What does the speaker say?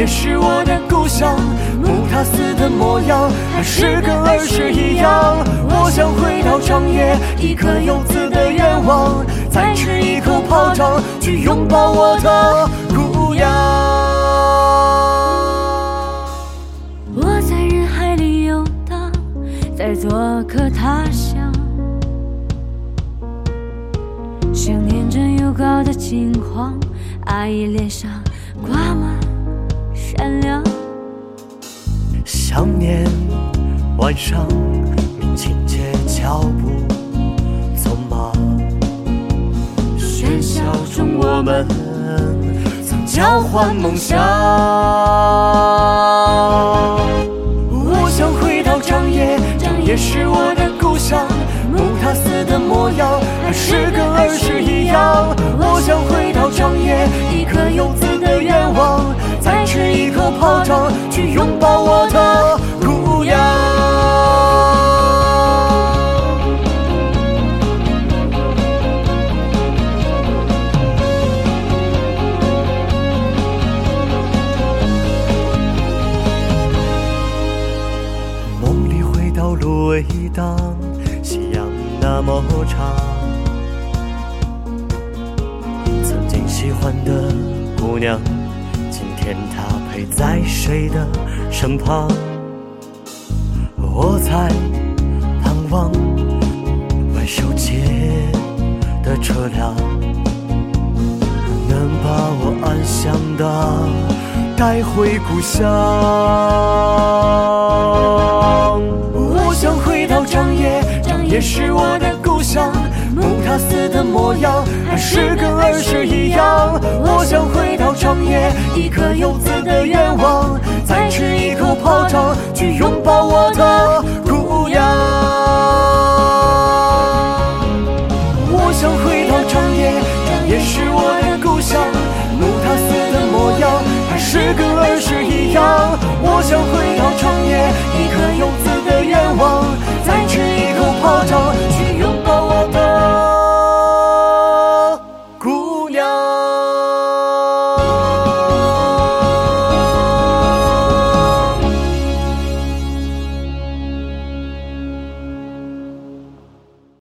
也是我的故乡。木塔寺的模样，还是跟儿时一样。我想回到长夜，一颗游子的愿望，再吃一口炮仗，去拥抱我的故乡。我在人海里游荡，在做客他乡，想念着又高的金黄，阿姨脸上挂满善良。想念晚上民情街脚步匆忙，喧嚣中我们曾交换梦想。我想回到长夜，长夜是我的故乡。木塔寺的模样，还是跟儿时一样。我想回回荡，夕阳那么长。曾经喜欢的姑娘，今天她陪在谁的身旁？我在盼望万寿街的车辆，能把我安详的带回故乡。长夜，长夜是我的故乡。木塔寺的模样，还是跟儿时一样。我想回到长夜，一颗游子的愿望，再吃一口炮仗，去拥抱我的姑娘。我想回到长夜，长夜是我的故乡。木塔寺的模样，还是跟儿时一样。我想回到长夜，一颗 안녕.